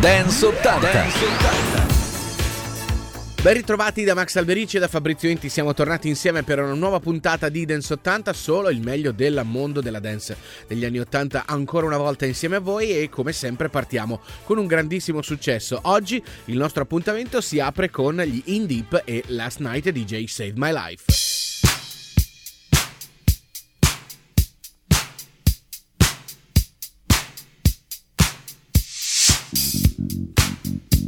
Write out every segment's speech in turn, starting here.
Dance 80. Dance 80. Ben ritrovati da Max Alberici e da Fabrizio Inti, siamo tornati insieme per una nuova puntata di Dance 80, solo il meglio del mondo della dance degli anni 80 ancora una volta insieme a voi e come sempre partiamo con un grandissimo successo. Oggi il nostro appuntamento si apre con gli In Deep e Last Night DJ Save My Life.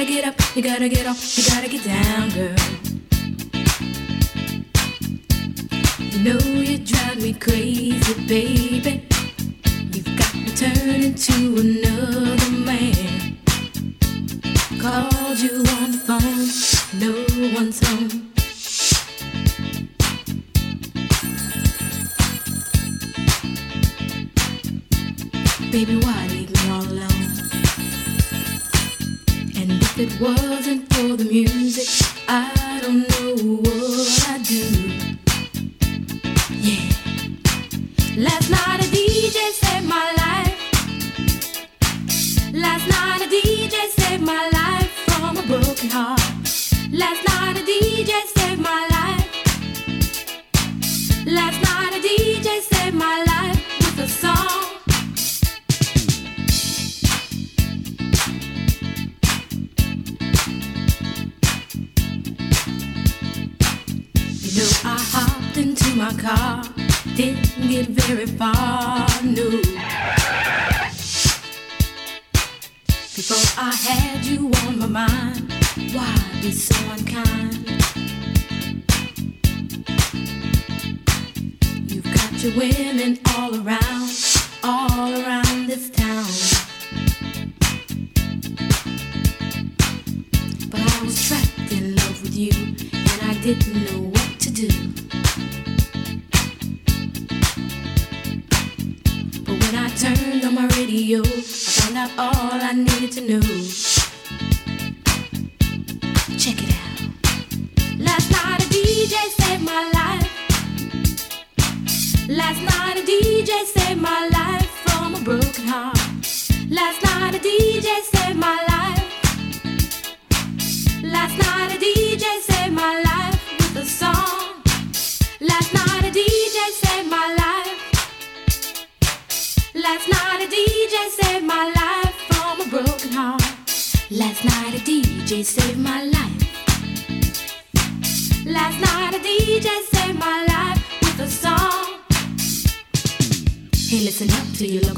gotta get up, you gotta get off, you gotta get down, girl. You know you drive me crazy, baby. You've got me turning to another man. Called you on the phone, no one's home. Baby, it wasn't for the music, I don't know what I'd do. Yeah. Last night a DJ saved my life. Last night a DJ saved my life very far, no. Before I had you on my mind, why be so unkind? You've got your women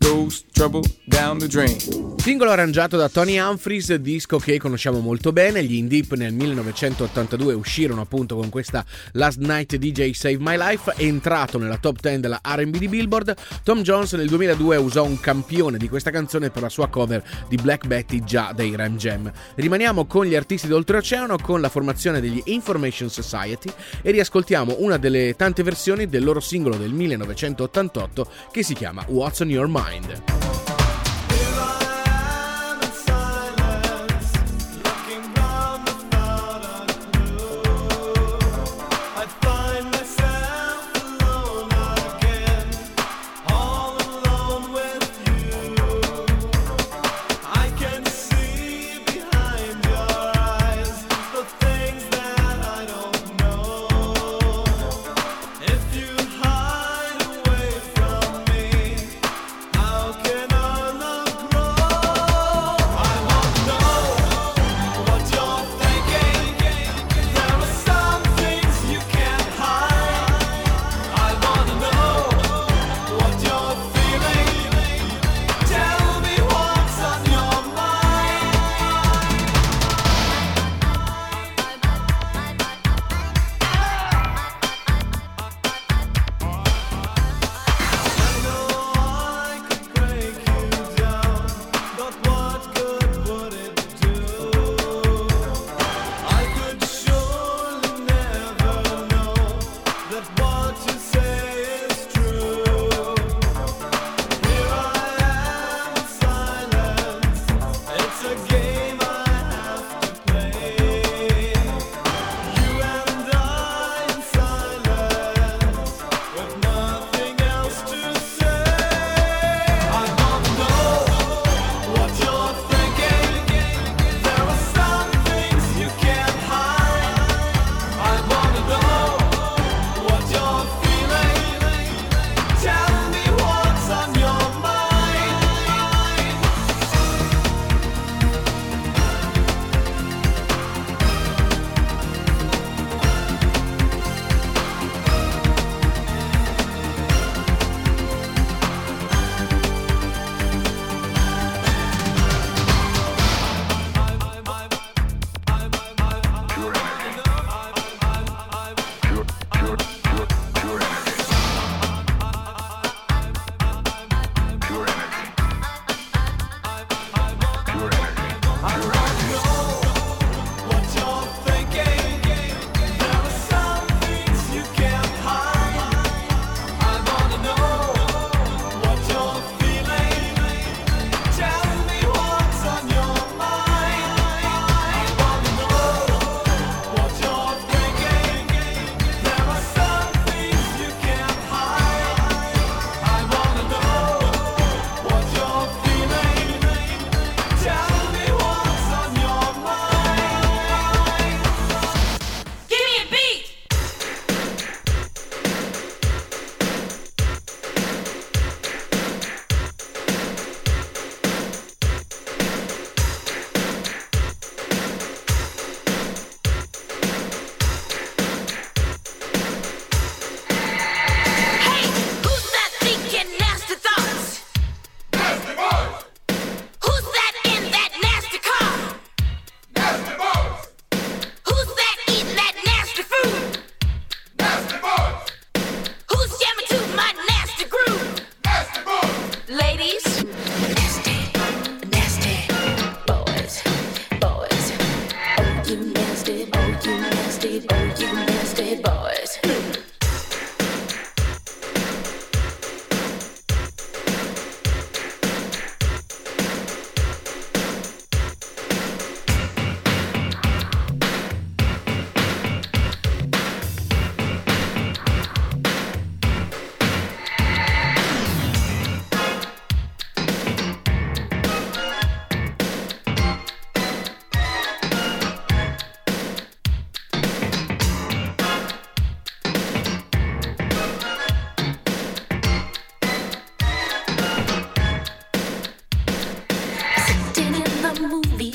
goes trouble down the drain. Singolo arrangiato da Tony Humphries, disco che conosciamo molto bene. Gli In Deep nel 1982 uscirono appunto con questa Last Night DJ Save My Life. Entrato nella top 10 della RB di Billboard, Tom Jones nel 2002 usò un campione di questa canzone per la sua cover di Black Betty già dei Ram Jam. Rimaniamo con gli artisti d'oltreoceano con la formazione degli Information Society e riascoltiamo una delle tante versioni del loro singolo del 1988 che si chiama What's on Your Mind. ainda.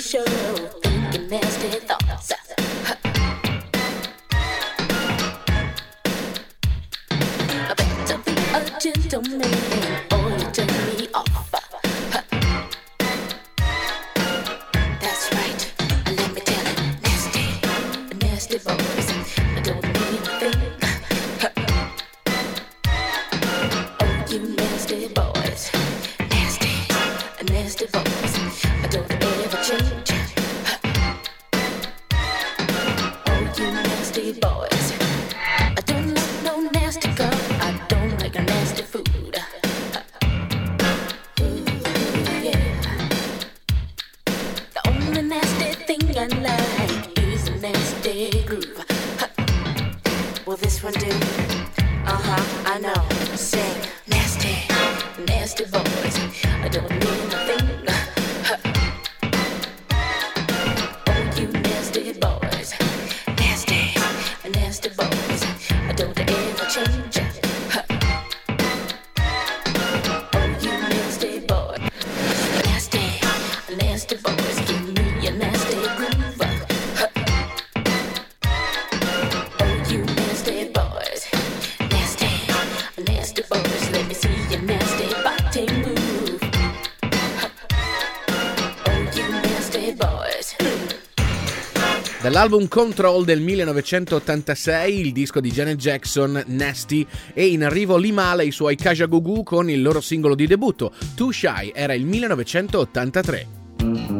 show. Thinking nasty thoughts. Dall'album Control del 1986, il disco di Janet Jackson, Nasty, e in arrivo Limala e i suoi Kajagoogoo con il loro singolo di debutto, Too Shy, era il 1983.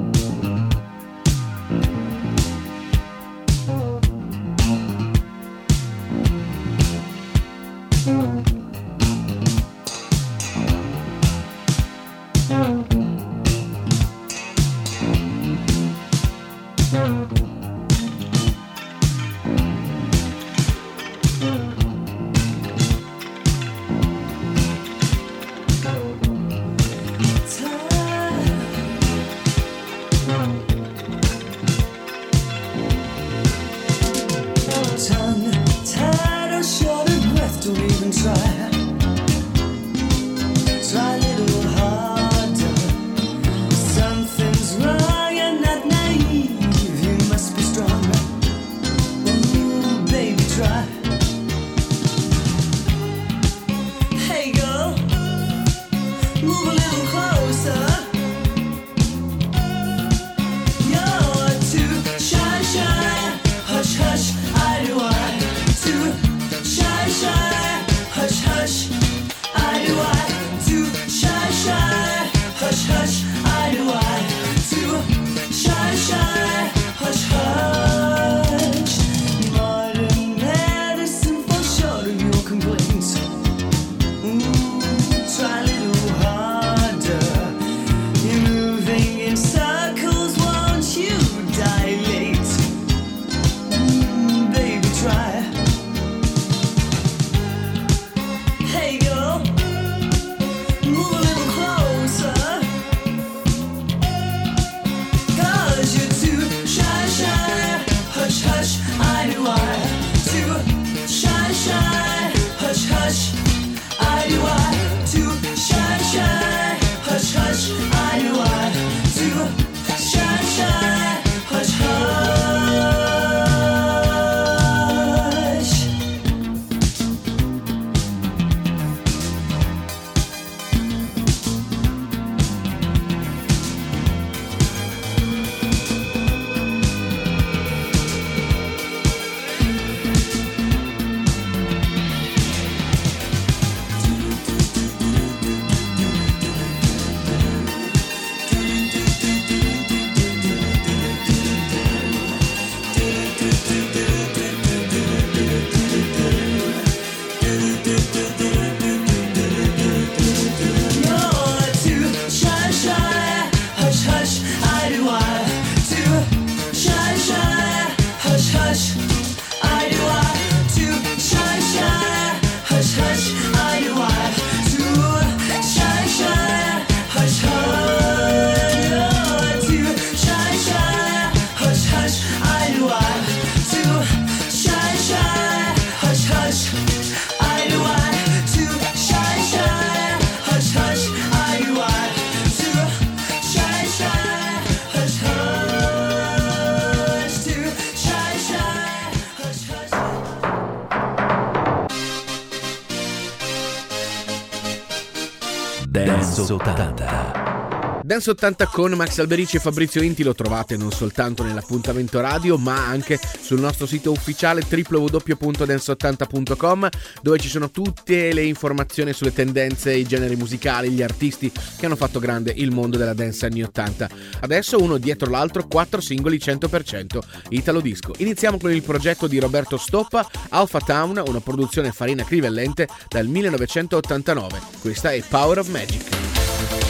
Dance 80. Dance 80 con Max Alberici e Fabrizio Inti lo trovate non soltanto nell'appuntamento radio ma anche sul nostro sito ufficiale www.dance80.com dove ci sono tutte le informazioni sulle tendenze, i generi musicali, gli artisti che hanno fatto grande il mondo della dance anni 80. Adesso uno dietro l'altro, quattro singoli 100% Italo Disco. Iniziamo con il progetto di Roberto Stoppa, Alpha Town, una produzione farina crivellente dal 1989. Questa è Power of Magic.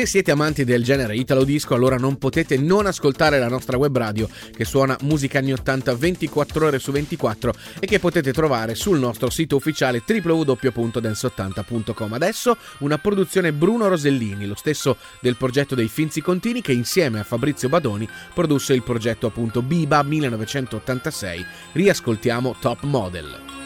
Se siete amanti del genere Italo Disco, allora non potete non ascoltare la nostra web radio che suona musica anni 80 24 ore su 24 e che potete trovare sul nostro sito ufficiale www.dance80.com. Adesso una produzione Bruno Rosellini, lo stesso del progetto dei Finzi Contini che insieme a Fabrizio Badoni produsse il progetto appunto Biba 1986. Riascoltiamo Top Model.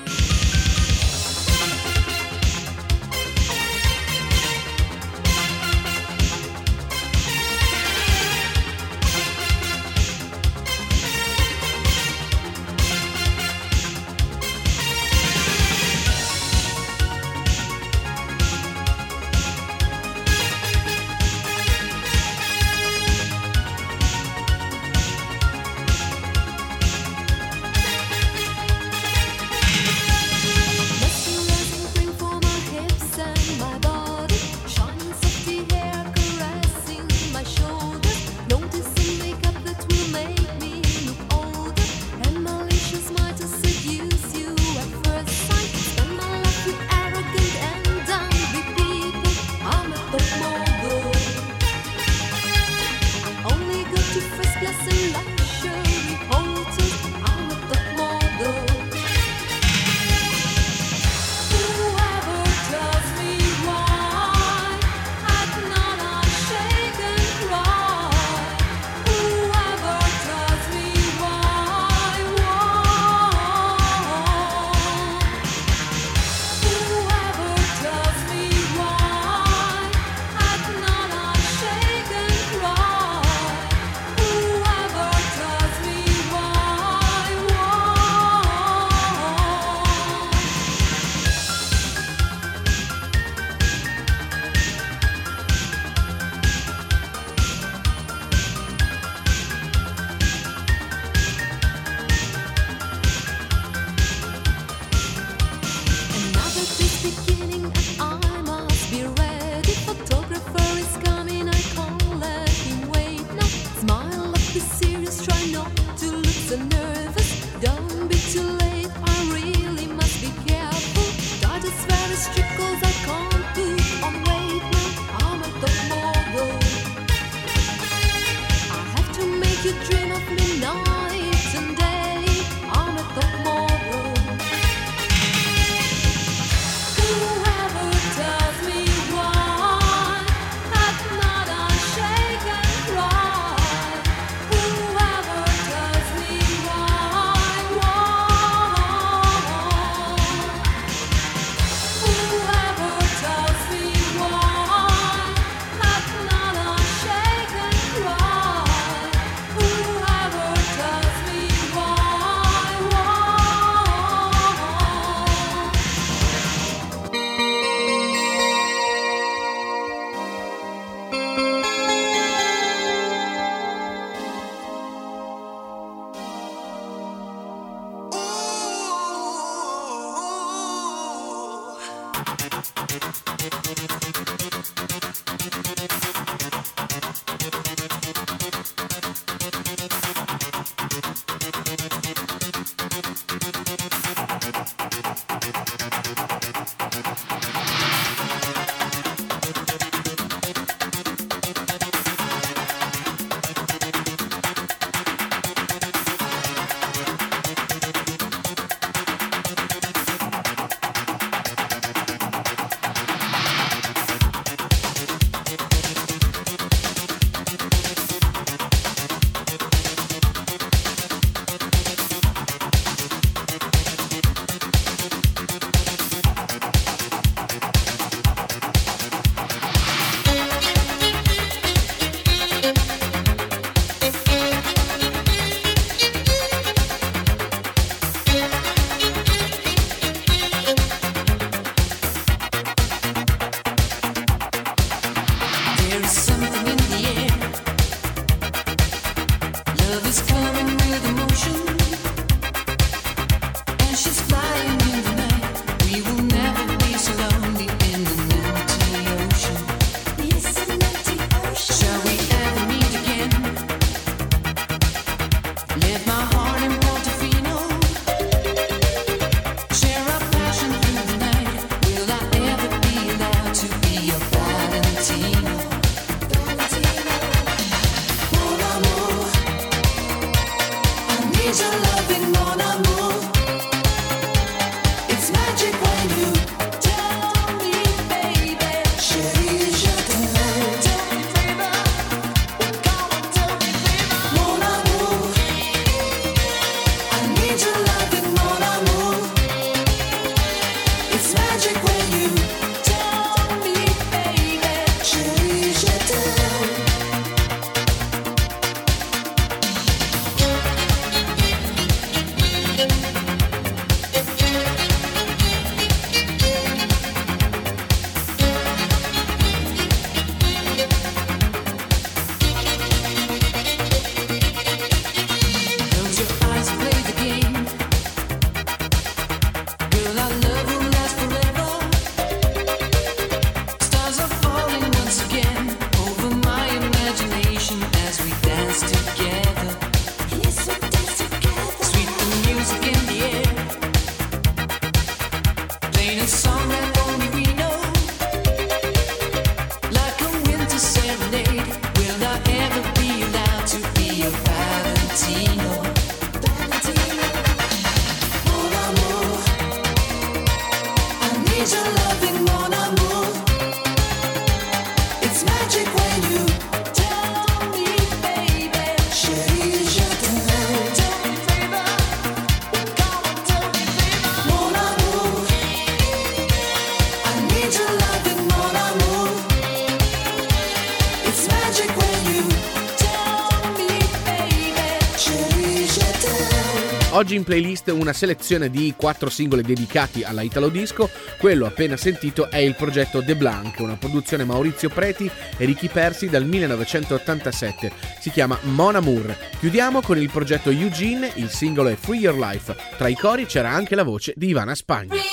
Oggi in playlist una selezione di quattro singoli dedicati alla Italo Disco. Quello appena sentito è il progetto The Blank, una produzione Maurizio Preti e Ricky Persi dal 1987. Si chiama Mon Amour. Chiudiamo con il progetto Eugene, il singolo è Free Your Life. Tra i cori c'era anche la voce di Ivana Spagna.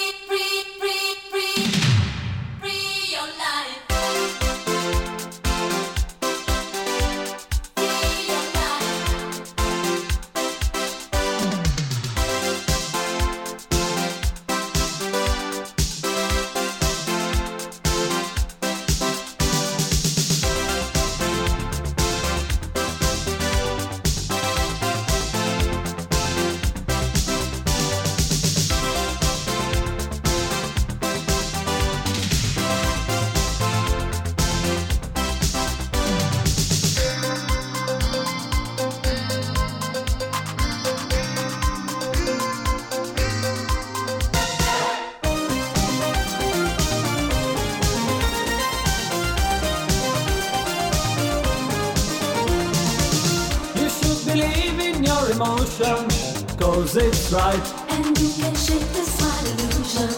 right. And you can shake this wild illusion.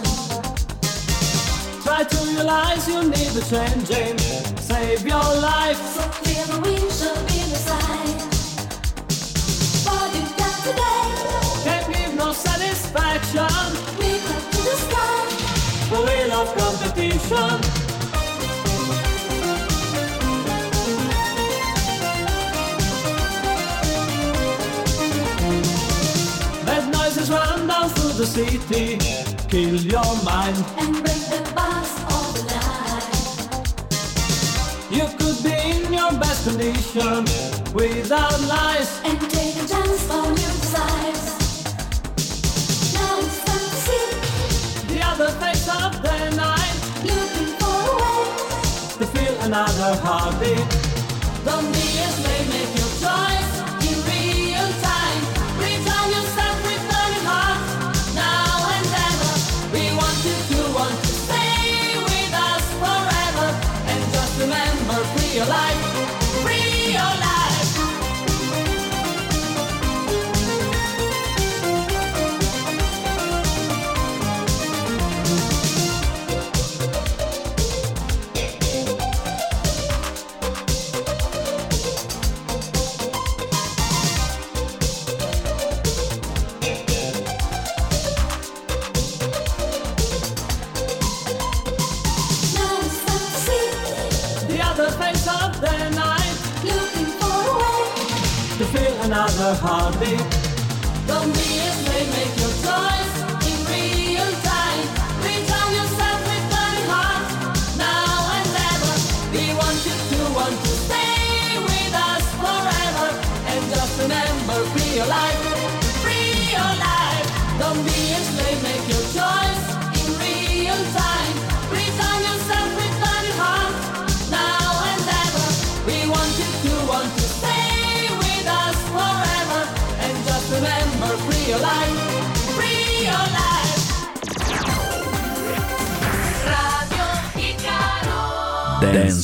Try to realize you need the changing. Save your life. So clear the wind shall be beside. What you got today can't give no satisfaction. We cut to the sky. Full of competition. the city, kill your mind, and break the bars of the life. You could be in your best condition without lies, and take a chance on your sides. Now it's time to see the other face of the night, looking for a way to feel another heartbeat. Don't be. The heartbeat.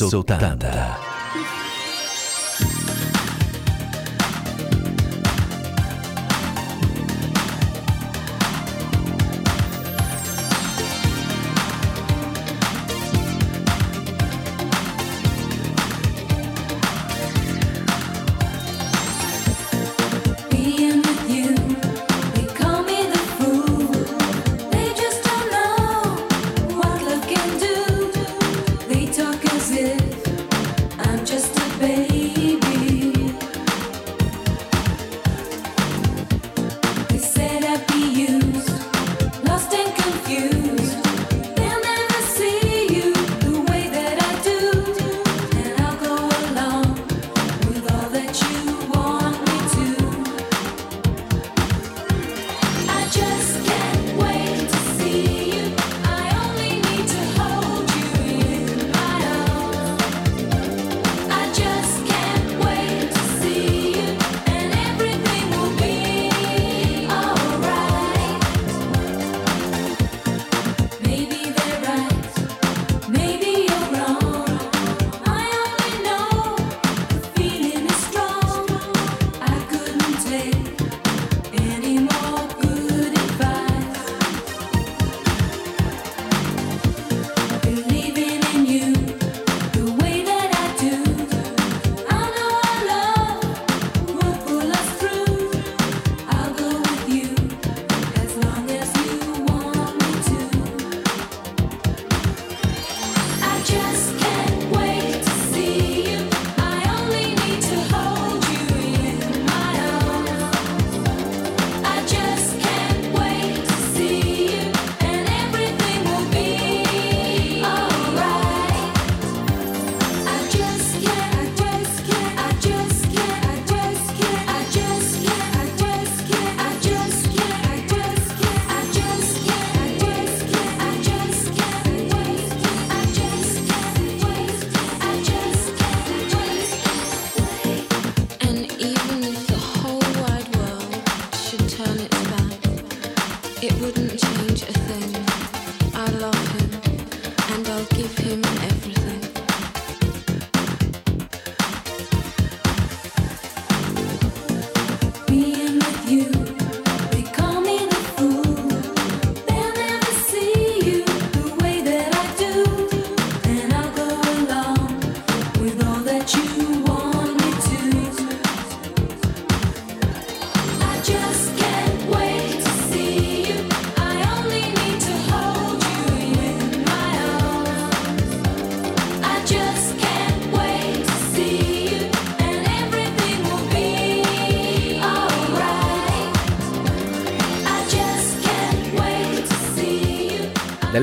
Dance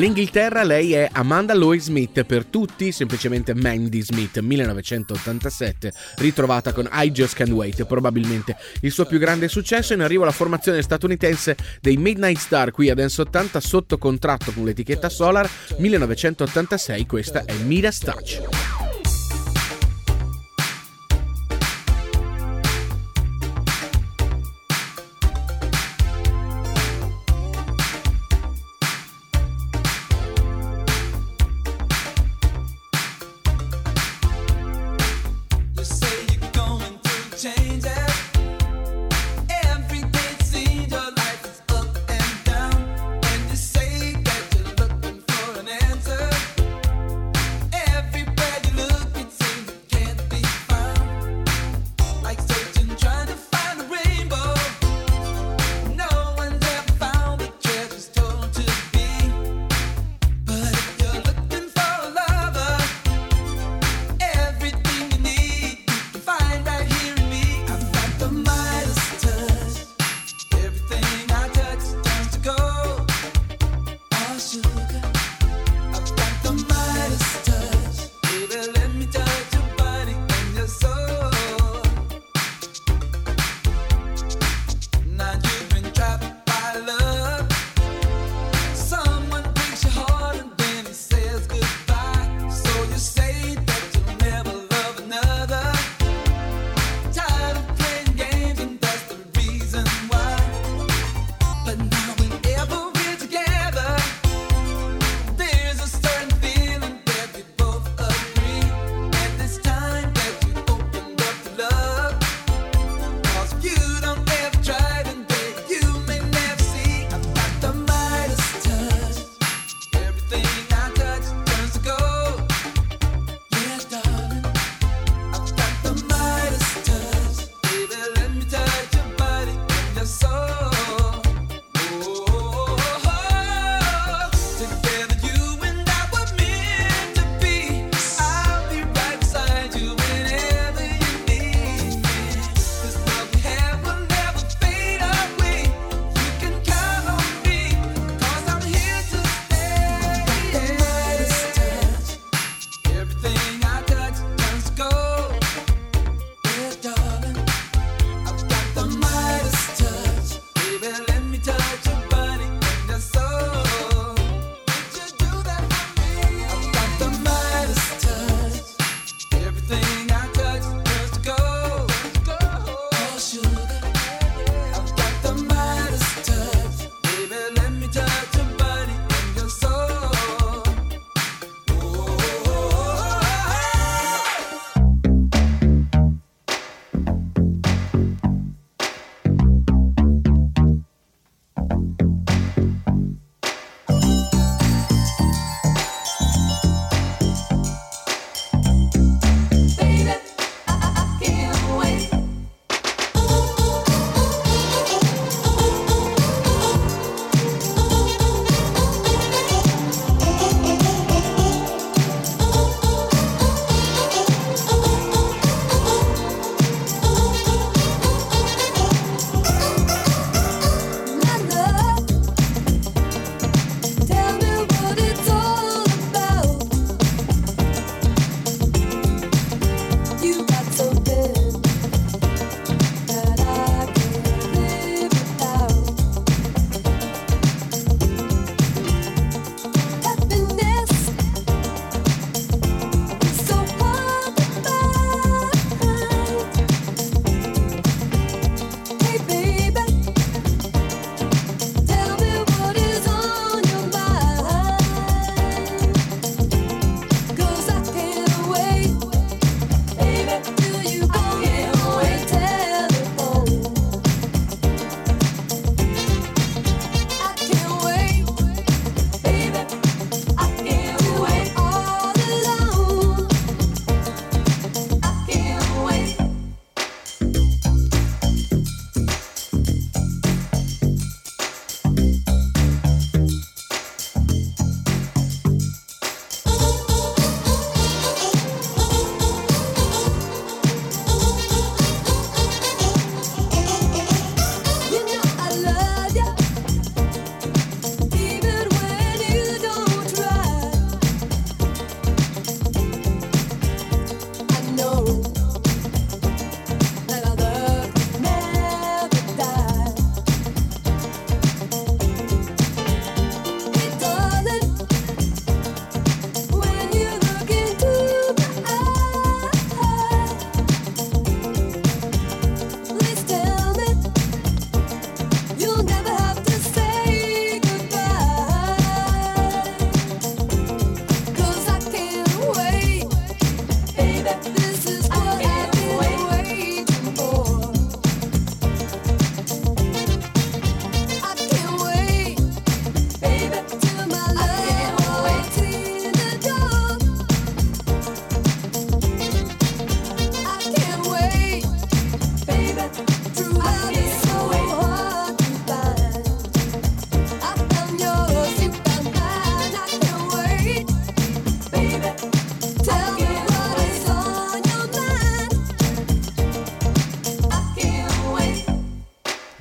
Dall'Inghilterra lei è Amanda Lois Smith, per tutti semplicemente Mandy Smith, 1987, ritrovata con I Just Can't Wait, probabilmente il suo più grande successo. In arrivo la formazione statunitense dei Midnight Star qui a Dance 80 sotto contratto con l'etichetta Solar, 1986, questa è Midas Touch.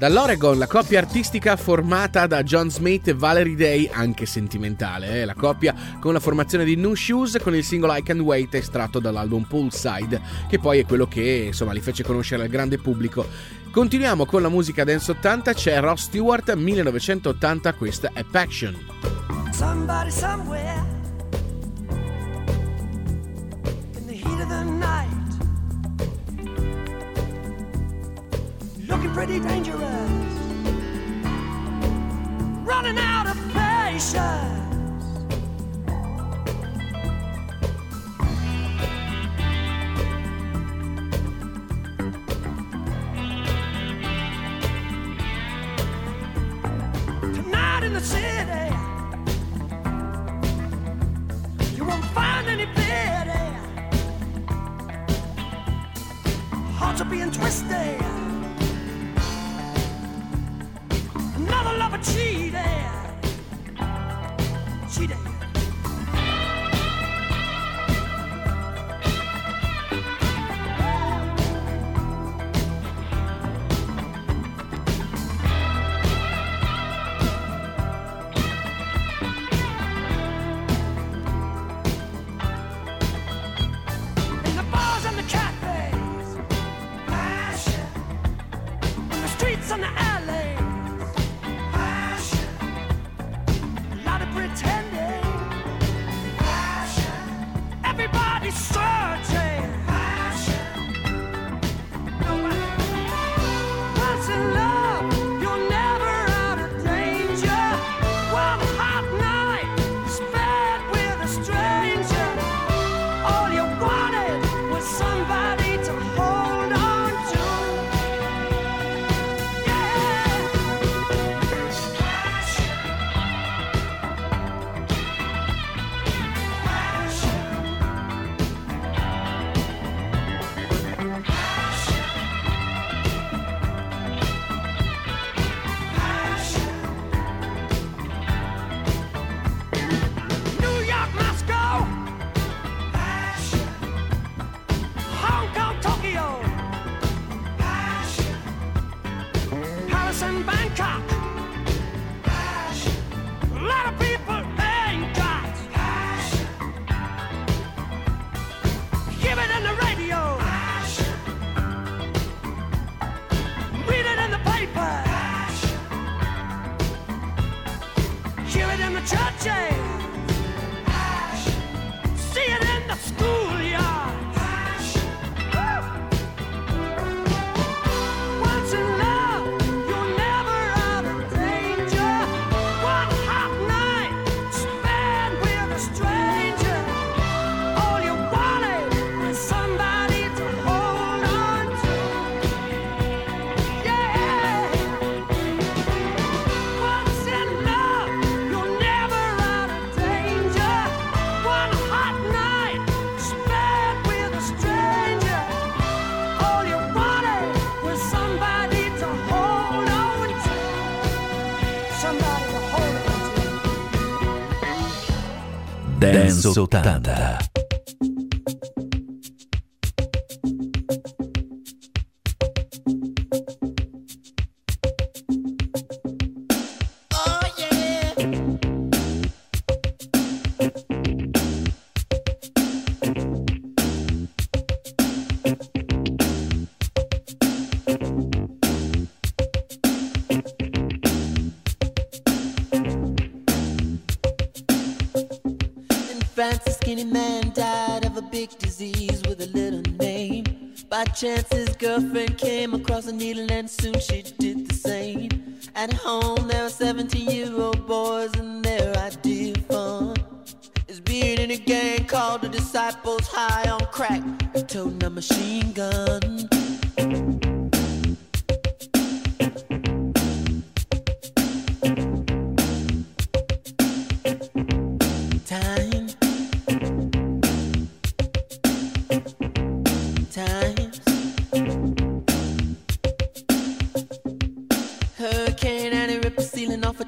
Dall'Oregon, la coppia artistica formata da John Smith e Valerie Day, anche sentimentale, eh? la coppia con la formazione di New Shoes con il singolo I Can Wait estratto dall'album Poolside, che poi è quello che insomma li fece conoscere al grande pubblico. Continuiamo con la musica dance 80, c'è Ross Stewart 1980, questa è Passion. Somebody somewhere looking pretty dangerous. Running out of patience. Hearts are being twisted. Another lover cheated. Cheated. The churches. Dance 80. By chance, his girlfriend came across a needle, and soon she did the same. At home,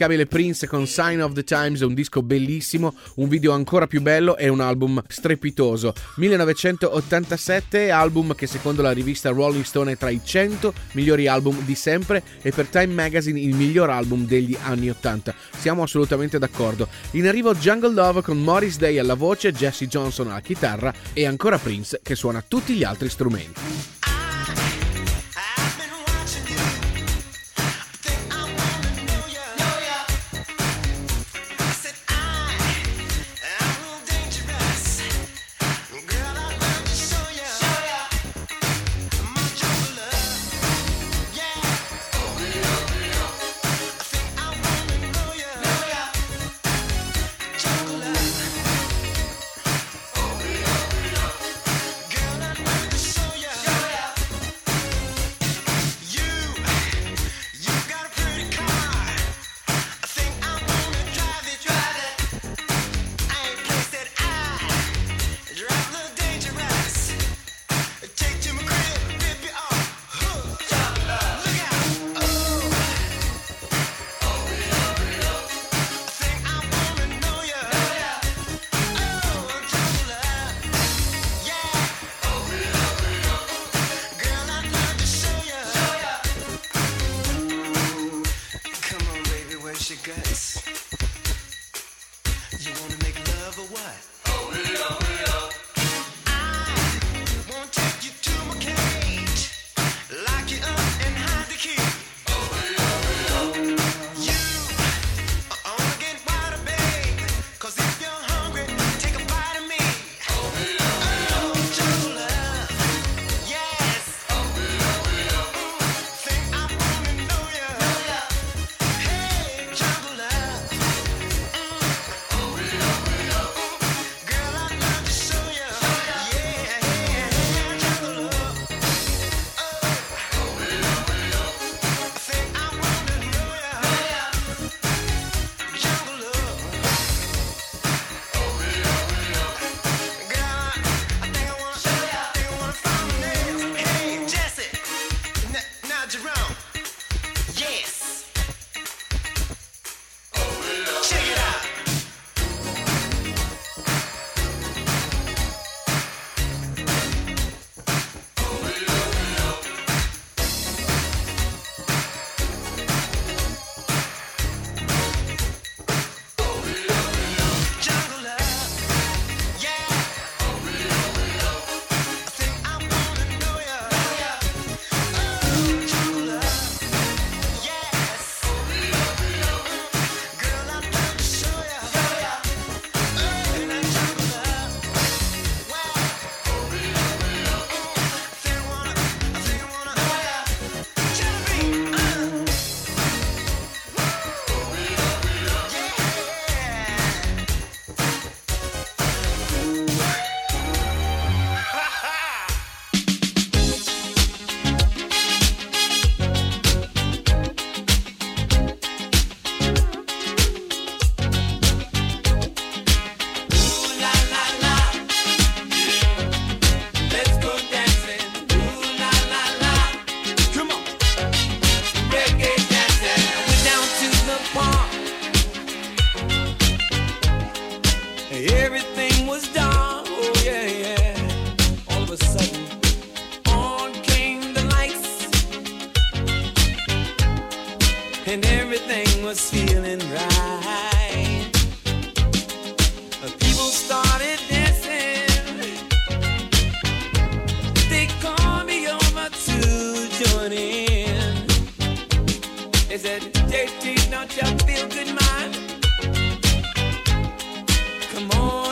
immancabile Prince con Sign of the Times, un disco bellissimo, un video ancora più bello e un album strepitoso. 1987, album che secondo la rivista Rolling Stone è tra i 100 migliori album di sempre e per Time Magazine il miglior album degli anni 80. Siamo assolutamente d'accordo. In arrivo Jungle Love con Morris Day alla voce, Jesse Johnson alla chitarra e ancora Prince che suona tutti gli altri strumenti.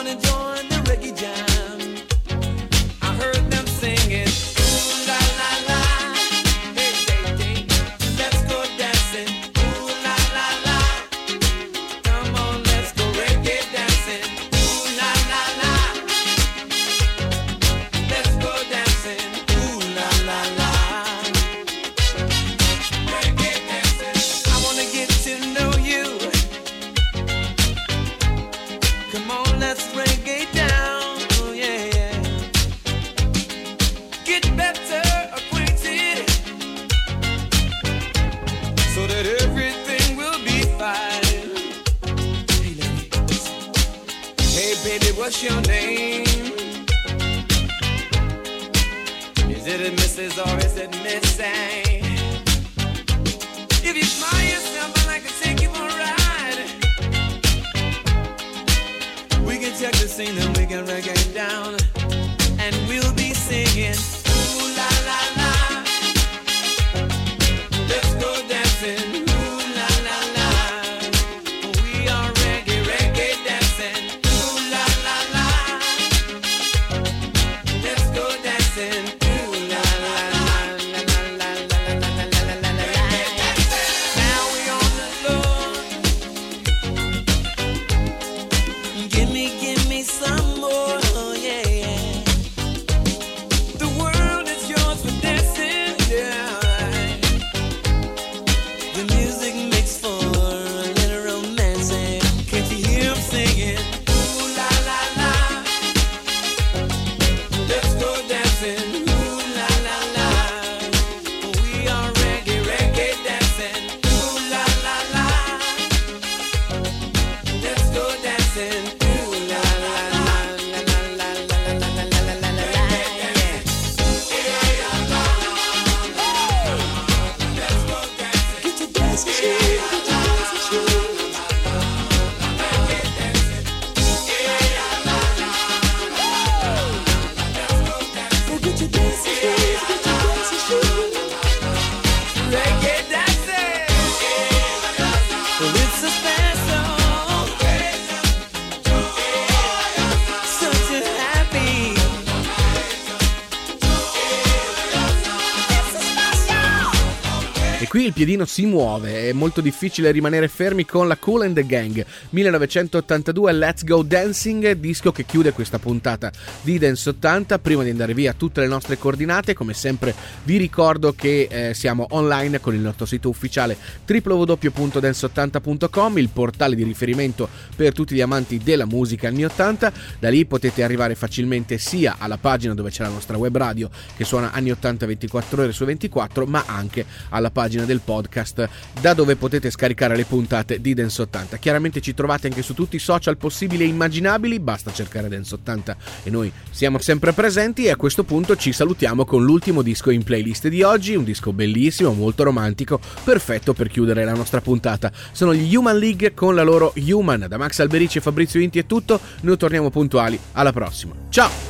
trying to. Piedino si muove, è molto difficile rimanere fermi con la Cool and the Gang 1982 Let's Go Dancing, disco che chiude questa puntata di Dance 80. Prima di andare via tutte le nostre coordinate, come sempre vi ricordo che eh, siamo online con il nostro sito ufficiale www.dance80.com, il portale di riferimento per tutti gli amanti della musica anni 80. Da lì potete arrivare facilmente sia alla pagina dove c'è la nostra web radio che suona anni 80 24 ore su 24, ma anche alla pagina del podcast da dove potete scaricare le puntate di Dance 80. Chiaramente ci trovate anche su tutti i social possibili e immaginabili, basta cercare Dance 80 e noi siamo sempre presenti e a questo punto ci salutiamo con l'ultimo disco in playlist di oggi, un disco bellissimo, molto romantico, perfetto per chiudere la nostra puntata. Sono gli Human League con la loro Human. Da Max Alberici e Fabrizio Inti è tutto, noi torniamo puntuali, alla prossima. Ciao!